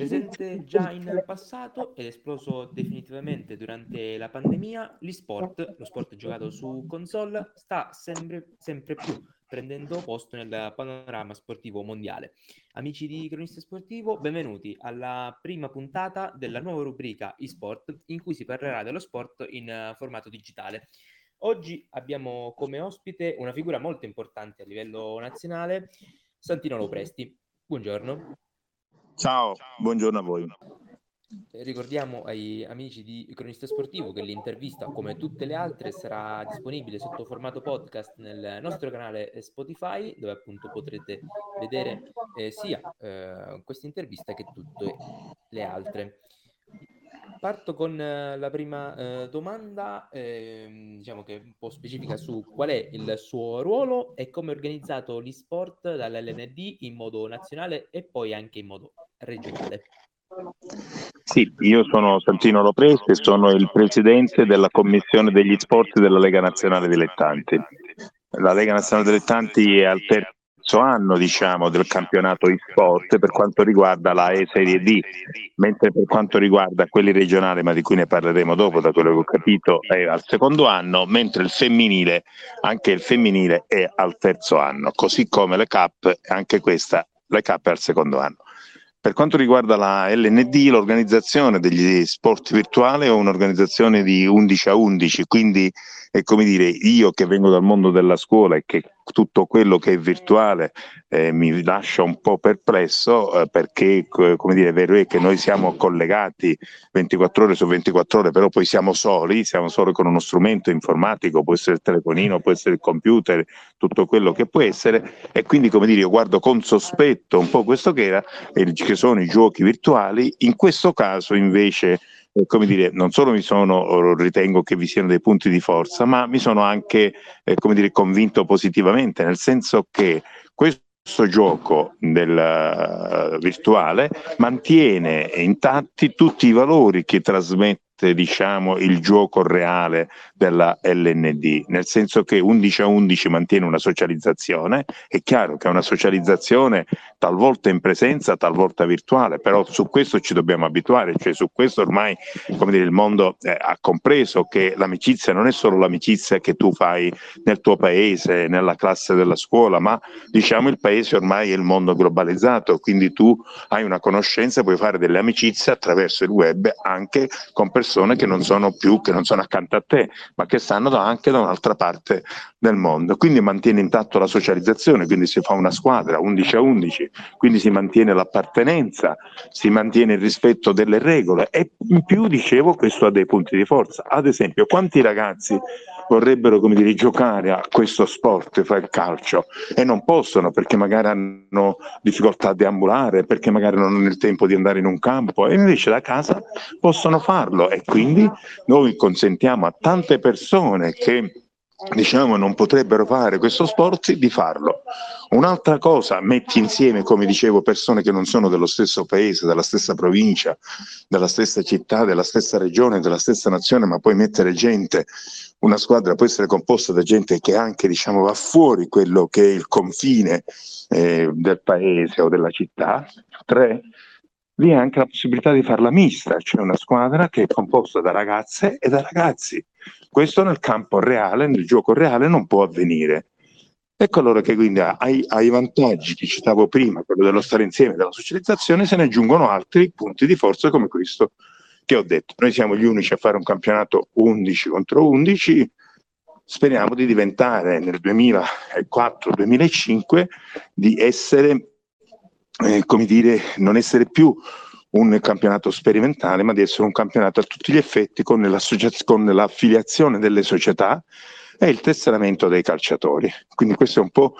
Presente già in passato ed esploso definitivamente durante la pandemia, l'e-sport, lo sport giocato su console, sta sempre, sempre più prendendo posto nel panorama sportivo mondiale. Amici di Cronista Sportivo, benvenuti alla prima puntata della nuova rubrica eSport in cui si parlerà dello sport in formato digitale. Oggi abbiamo come ospite una figura molto importante a livello nazionale, Santino Lopresti. Buongiorno. Ciao, buongiorno a voi. Ricordiamo ai amici di Cronista Sportivo che l'intervista, come tutte le altre, sarà disponibile sotto formato podcast nel nostro canale Spotify, dove appunto potrete vedere eh, sia eh, questa intervista che tutte le altre. Parto con eh, la prima eh, domanda, eh, diciamo che è un po' specifica su qual è il suo ruolo e come è organizzato l'e-sport dall'LND in modo nazionale e poi anche in modo regionale. Sì, io sono Santino Lopresti e sono il presidente della commissione degli sport della Lega Nazionale Dilettanti. La Lega Nazionale Dilettanti è al terzo anno diciamo, del campionato e-sport per quanto riguarda la E-Serie D, mentre per quanto riguarda quelli regionali, ma di cui ne parleremo dopo, da quello che ho capito, è al secondo anno, mentre il femminile, anche il femminile è al terzo anno, così come le CAP, anche questa, le CAP è al secondo anno. Per quanto riguarda la LND, l'organizzazione degli sport virtuali è un'organizzazione di 11 a 11, quindi è come dire io che vengo dal mondo della scuola e che tutto quello che è virtuale eh, mi lascia un po' perplesso eh, perché come dire, è vero è che noi siamo collegati 24 ore su 24 ore, però poi siamo soli, siamo soli con uno strumento informatico, può essere il telefonino, può essere il computer, tutto quello che può essere e quindi come dire io guardo con sospetto un po' questo che era, eh, che sono i giochi virtuali, in questo caso invece eh, come dire, non solo mi sono, ritengo che vi siano dei punti di forza, ma mi sono anche, eh, come dire, convinto positivamente, nel senso che questo gioco del uh, virtuale mantiene intatti tutti i valori che trasmette diciamo, il gioco reale della LND, nel senso che 11 a 11 mantiene una socializzazione, è chiaro che è una socializzazione talvolta in presenza, talvolta virtuale, però su questo ci dobbiamo abituare, cioè su questo ormai come dire, il mondo eh, ha compreso che l'amicizia non è solo l'amicizia che tu fai nel tuo paese, nella classe della scuola, ma diciamo il paese ormai è il mondo globalizzato, quindi tu hai una conoscenza, puoi fare delle amicizie attraverso il web anche con persone persone che non sono più, che non sono accanto a te, ma che stanno anche da un'altra parte del mondo. Quindi mantiene intatto la socializzazione, quindi si fa una squadra 11 a 11, quindi si mantiene l'appartenenza, si mantiene il rispetto delle regole e in più, dicevo, questo ha dei punti di forza. Ad esempio, quanti ragazzi vorrebbero come dire, giocare a questo sport, fa il calcio, e non possono perché magari hanno difficoltà a deambulare, perché magari non hanno il tempo di andare in un campo, e invece da casa possono farlo e quindi noi consentiamo a tante persone che diciamo non potrebbero fare questo sport di farlo. Un'altra cosa, metti insieme, come dicevo, persone che non sono dello stesso paese, della stessa provincia, della stessa città, della stessa regione, della stessa nazione, ma puoi mettere gente, una squadra può essere composta da gente che anche diciamo, va fuori quello che è il confine eh, del paese o della città. Tre, vi è anche la possibilità di farla mista, cioè una squadra che è composta da ragazze e da ragazzi. Questo nel campo reale, nel gioco reale non può avvenire. Ecco allora che quindi ai, ai, vantaggi che citavo prima, quello dello stare insieme, della socializzazione, se ne aggiungono altri punti di forza come questo che ho detto. Noi siamo gli unici a fare un campionato 11 contro 11, speriamo di diventare nel 2004-2005 di essere, eh, come dire, non essere più un campionato sperimentale, ma di essere un campionato a tutti gli effetti con, con l'affiliazione delle società e il tesseramento dei calciatori. Quindi questo è un po'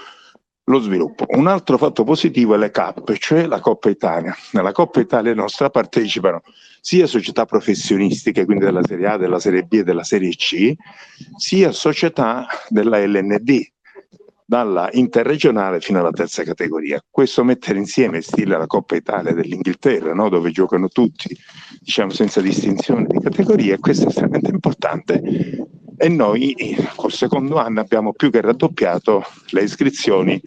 lo sviluppo. Un altro fatto positivo è le CAP, cioè la Coppa Italia. Nella Coppa Italia nostra partecipano sia società professionistiche, quindi della Serie A, della Serie B e della Serie C, sia società della LND, dalla interregionale fino alla terza categoria. Questo mettere insieme stile la Coppa Italia dell'Inghilterra, no? dove giocano tutti, diciamo senza distinzione di categoria, questo è estremamente importante e noi col secondo anno abbiamo più che raddoppiato le iscrizioni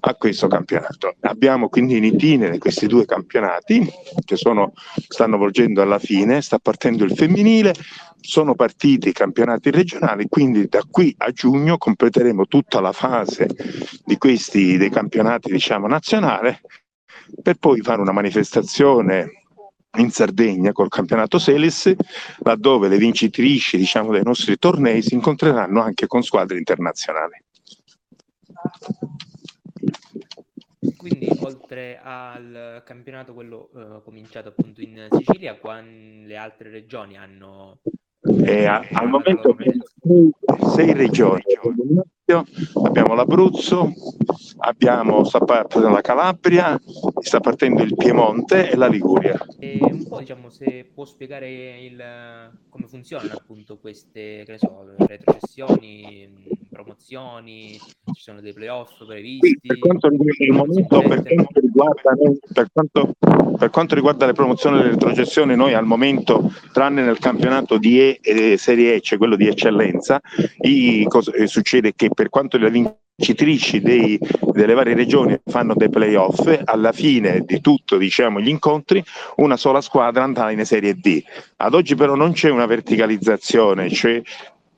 a questo campionato. Abbiamo quindi in itinere questi due campionati che sono, stanno volgendo alla fine, sta partendo il femminile, sono partiti i campionati regionali, quindi da qui a giugno completeremo tutta la fase di questi dei campionati diciamo nazionali per poi fare una manifestazione in Sardegna col campionato Selis, laddove le vincitrici diciamo, dei nostri tornei si incontreranno anche con squadre internazionali. Oltre al campionato quello eh, cominciato appunto in Sicilia, le altre regioni hanno e a, al momento sei regioni, abbiamo l'Abruzzo, abbiamo sta partendo la Calabria, sta partendo il Piemonte e la Liguria. E un po' diciamo se può spiegare il, come funzionano appunto queste che ne so, retrocessioni, promozioni, ci sono dei playoff previsti. per, quanto momento, per, quanto riguarda, per, quanto, per quanto riguarda le promozioni e le retrocessioni, noi al momento, tranne nel campionato di e, eh, Serie E, cioè quello di eccellenza, i, cosa, eh, succede che per quanto le vincitrici dei, delle varie regioni fanno dei playoff, alla fine di tutto diciamo, gli incontri una sola squadra andrà in Serie D. Ad oggi però non c'è una verticalizzazione, cioè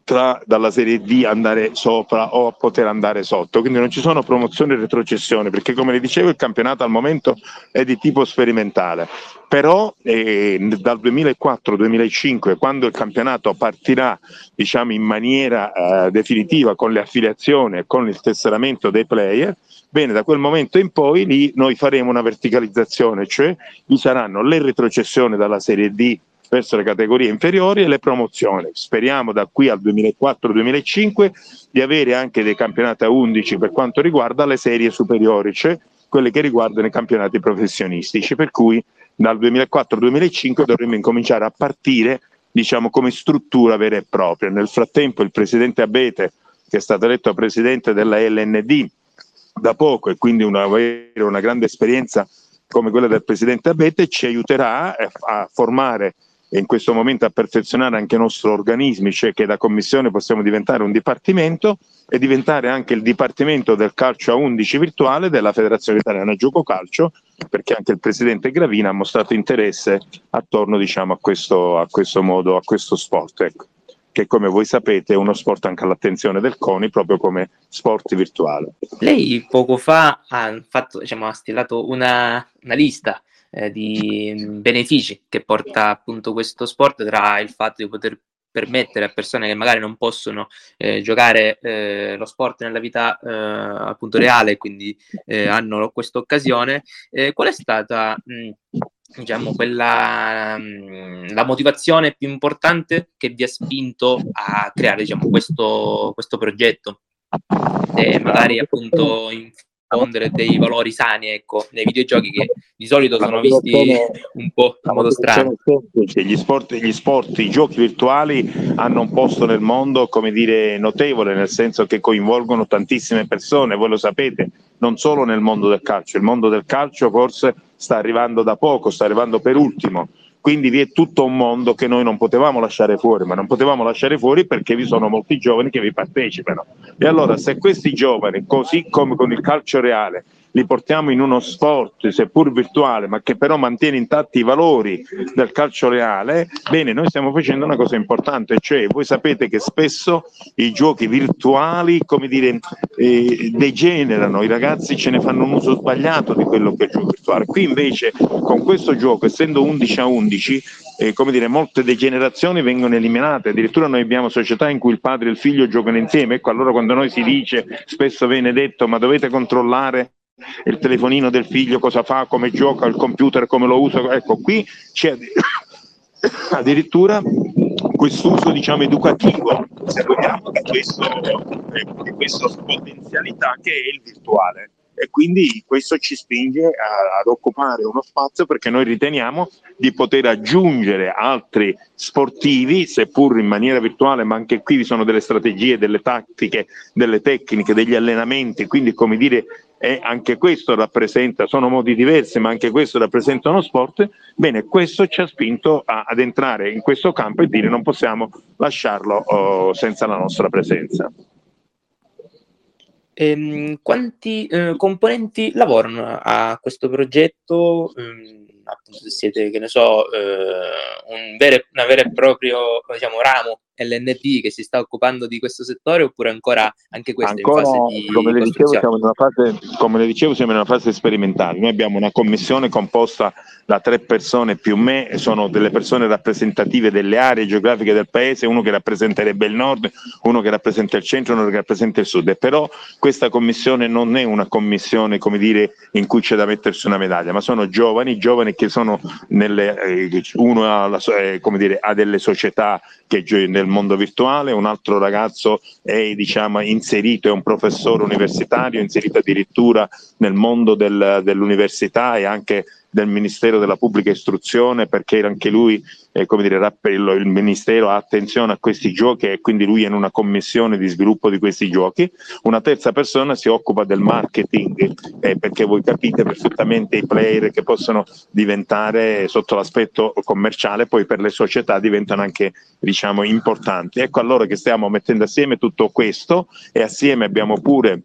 dalla Serie D andare sopra o poter andare sotto, quindi non ci sono promozioni e retrocessioni, perché come le dicevo il campionato al momento è di tipo sperimentale, però eh, dal 2004-2005, quando il campionato partirà diciamo, in maniera eh, definitiva con le affiliazioni e con il tesseramento dei player, bene, da quel momento in poi lì noi faremo una verticalizzazione, cioè vi saranno le retrocessioni dalla Serie D verso le categorie inferiori e le promozioni. Speriamo da qui al 2004-2005 di avere anche dei campionati a 11 per quanto riguarda le serie superiori, cioè quelle che riguardano i campionati professionistici, per cui dal 2004-2005 dovremmo incominciare a partire diciamo come struttura vera e propria. Nel frattempo il presidente Abete, che è stato eletto presidente della LND da poco e quindi una, una grande esperienza come quella del presidente Abete, ci aiuterà a formare e in questo momento a perfezionare anche i nostri organismi, cioè che da commissione possiamo diventare un dipartimento e diventare anche il dipartimento del calcio a 11 virtuale della Federazione Italiana Gioco Calcio, perché anche il presidente Gravina ha mostrato interesse attorno diciamo, a, questo, a questo modo, a questo sport. Ecco che come voi sapete è uno sport anche all'attenzione del CONI, proprio come sport virtuale. Lei poco fa ha, fatto, diciamo, ha stilato una, una lista eh, di benefici che porta appunto questo sport tra il fatto di poter permettere a persone che magari non possono eh, giocare eh, lo sport nella vita eh, appunto reale, quindi eh, hanno questa occasione. Eh, qual è stata mh, diciamo quella mh, la motivazione più importante che vi ha spinto a creare diciamo questo, questo progetto? E magari appunto in diffondere dei valori sani ecco, nei videogiochi che di solito sono visti un po' in modo strano. Gli sport, gli sport, i giochi virtuali hanno un posto nel mondo, come dire, notevole, nel senso che coinvolgono tantissime persone, voi lo sapete, non solo nel mondo del calcio, il mondo del calcio forse sta arrivando da poco, sta arrivando per ultimo, quindi vi è tutto un mondo che noi non potevamo lasciare fuori, ma non potevamo lasciare fuori perché vi sono molti giovani che vi partecipano. E allora se questi giovani, così come con il calcio reale, li portiamo in uno sport, seppur virtuale, ma che però mantiene intatti i valori del calcio reale, bene, noi stiamo facendo una cosa importante, cioè voi sapete che spesso i giochi virtuali, come dire, eh, degenerano, i ragazzi ce ne fanno un uso sbagliato di quello che è il gioco virtuale. Qui invece con questo gioco, essendo 11 a 11, eh, come dire, molte degenerazioni vengono eliminate, addirittura noi abbiamo società in cui il padre e il figlio giocano insieme, ecco allora quando noi si dice, spesso viene detto ma dovete controllare il telefonino del figlio cosa fa, come gioca, il computer come lo usa, ecco qui c'è addirittura quest'uso diciamo educativo. Se vogliamo di, di questa potenzialità che è il virtuale. E quindi questo ci spinge a, ad occupare uno spazio perché noi riteniamo di poter aggiungere altri sportivi, seppur in maniera virtuale, ma anche qui vi sono delle strategie, delle tattiche, delle tecniche, degli allenamenti, quindi come dire e anche questo rappresenta, sono modi diversi, ma anche questo rappresenta uno sport, bene, questo ci ha spinto a, ad entrare in questo campo e dire non possiamo lasciarlo oh, senza la nostra presenza. Ehm, quanti eh, componenti lavorano a questo progetto? Ehm, appunto, se siete, che ne so, eh, un vero, una vera e proprio diciamo, ramo LNP che si sta occupando di questo settore oppure ancora anche questo ancora, in fase di come le, dicevo, siamo in una fase, come le dicevo siamo in una fase sperimentale. Noi abbiamo una commissione composta da tre persone più me sono delle persone rappresentative delle aree geografiche del paese uno che rappresenterebbe il nord uno che rappresenta il centro uno che rappresenta il sud. E però questa commissione non è una commissione come dire in cui c'è da mettersi una medaglia ma sono giovani giovani che sono nelle, eh, uno ha, eh, come dire, ha delle società che nel mondo virtuale, un altro ragazzo è diciamo, inserito, è un professore universitario, inserito addirittura nel mondo del, dell'università e anche del Ministero della Pubblica Istruzione perché anche lui, eh, come dire, il Ministero ha attenzione a questi giochi e quindi lui è in una commissione di sviluppo di questi giochi. Una terza persona si occupa del marketing eh, perché voi capite perfettamente i player che possono diventare sotto l'aspetto commerciale, poi per le società diventano anche diciamo importanti. Ecco allora che stiamo mettendo assieme tutto questo e assieme abbiamo pure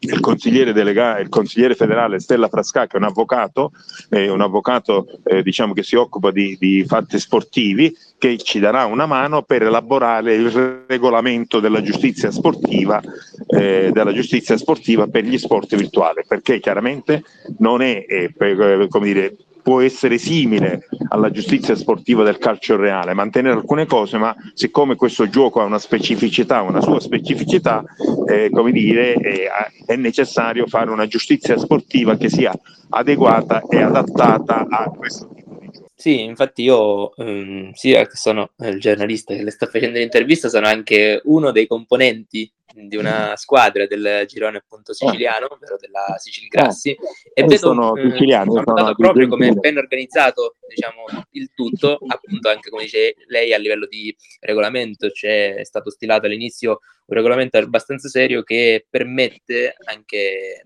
il consigliere, delega- il consigliere federale Stella Frasca, che è un avvocato, eh, un avvocato eh, diciamo che si occupa di, di, fatti sportivi, che ci darà una mano per elaborare il regolamento della giustizia sportiva, eh, della giustizia sportiva per gli sport virtuali, perché chiaramente non è, eh, per, eh, come dire, può essere simile alla giustizia sportiva del calcio reale, mantenere alcune cose, ma siccome questo gioco ha una specificità, una sua specificità, eh, come dire, eh, è necessario fare una giustizia sportiva che sia adeguata e adattata a questo tipo. Sì, infatti io ehm, sia che sono il giornalista che le sta facendo l'intervista, sono anche uno dei componenti di una squadra del girone appunto ah. siciliano, ovvero della Sicil Grassi, ah, e vedo sono eh, siciliano, notato proprio come è ben organizzato diciamo, il tutto, appunto anche come dice lei a livello di regolamento, c'è stato stilato all'inizio un regolamento abbastanza serio che permette anche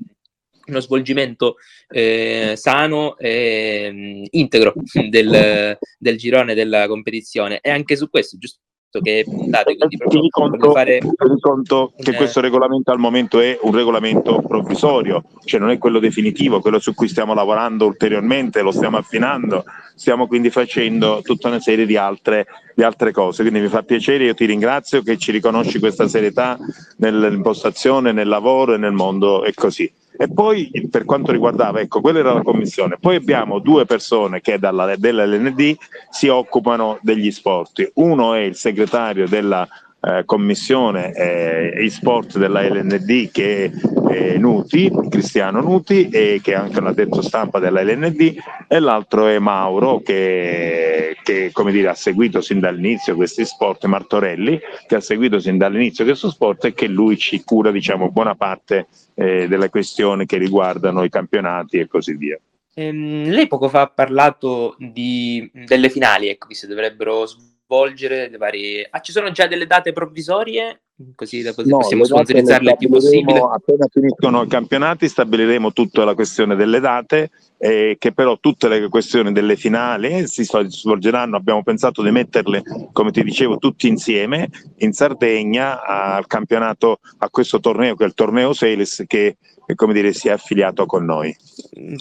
uno svolgimento eh, sano e mh, integro del, del girone della competizione. E anche su questo giusto che puntate quindi proprio ti conto, fare conto che questo regolamento al momento è un regolamento provvisorio cioè non è quello definitivo quello su cui stiamo lavorando ulteriormente lo stiamo affinando stiamo quindi facendo tutta una serie di altre, di altre cose. Quindi mi fa piacere io ti ringrazio che ci riconosci questa serietà nell'impostazione nel lavoro e nel mondo e così e poi per quanto riguardava, ecco, quella era la commissione. Poi abbiamo due persone che dalla, dell'LND si occupano degli sport. Uno è il segretario della eh, commissione eh, e-sport della LND che è eh, Nuti, Cristiano Nuti, e che è anche un addetto stampa della LND, e l'altro è Mauro che, che come dire, ha seguito sin dall'inizio questi sport, Martorelli, che ha seguito sin dall'inizio questo sport e che lui ci cura diciamo, buona parte eh, delle questioni che riguardano i campionati e così via. Ehm, lei poco fa ha parlato di, delle finali, ecco, che si dovrebbero svolgere svolgere le varie... Ah, ci sono già delle date provvisorie? Così da no, possiamo sponsorizzarle il più possibile. Appena finiscono i campionati stabiliremo tutta la questione delle date, eh, che però tutte le questioni delle finali si svolgeranno, abbiamo pensato di metterle, come ti dicevo, tutti insieme in Sardegna al campionato, a questo torneo che è il torneo Seles che che come dire si è affiliato con noi.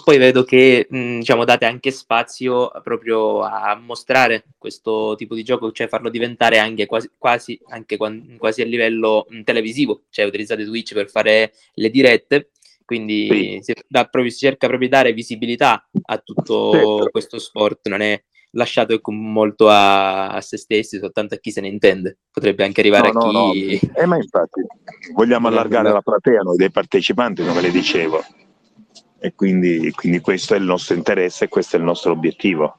Poi vedo che diciamo, date anche spazio proprio a mostrare questo tipo di gioco, cioè farlo diventare anche quasi, quasi, anche quasi a livello televisivo, cioè utilizzate Twitch per fare le dirette, quindi sì. si, proprio, si, cerca proprio di dare visibilità a tutto certo. questo sport, non è lasciato ecco, molto a, a, se stessi, soltanto a chi se ne intende. Potrebbe anche arrivare no, a no, chi... No. Eh, ma infatti vogliamo allargare la platea noi dei partecipanti, come le dicevo. E quindi, quindi questo è il nostro interesse e questo è il nostro obiettivo.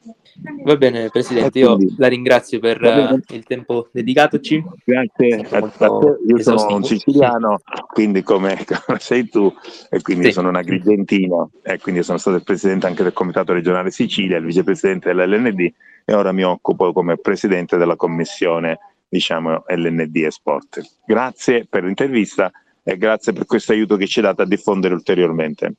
Va bene, Presidente, io la ringrazio per uh, il tempo dedicatoci. Grazie a, te, io sono un siciliano, quindi come, come sei tu, e quindi sì. sono un agrigentino, e quindi sono stato il Presidente anche del Comitato regionale Sicilia, il Vicepresidente dell'LND e ora mi occupo come Presidente della Commissione diciamo, LND e Sport. Grazie per l'intervista e grazie per questo aiuto che ci ha dato a diffondere ulteriormente.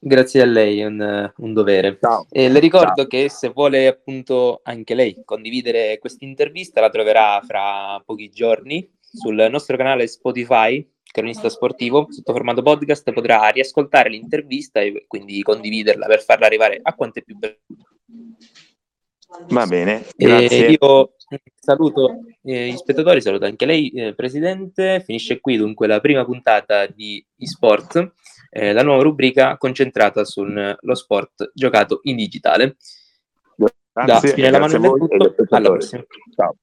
Grazie a lei, è un, un dovere. E le ricordo Ciao. che se vuole appunto anche lei condividere questa intervista la troverà fra pochi giorni sul nostro canale Spotify cronista sportivo, sotto formato podcast, potrà riascoltare l'intervista e quindi condividerla per farla arrivare a quante più persone. Va bene, grazie. E io saluto eh, gli spettatori, saluto anche lei, eh, Presidente. Finisce qui dunque la prima puntata di eSport, eh, la nuova rubrica concentrata sullo sport giocato in digitale. Grazie, da Spinella Manuel alla prossima. Ciao.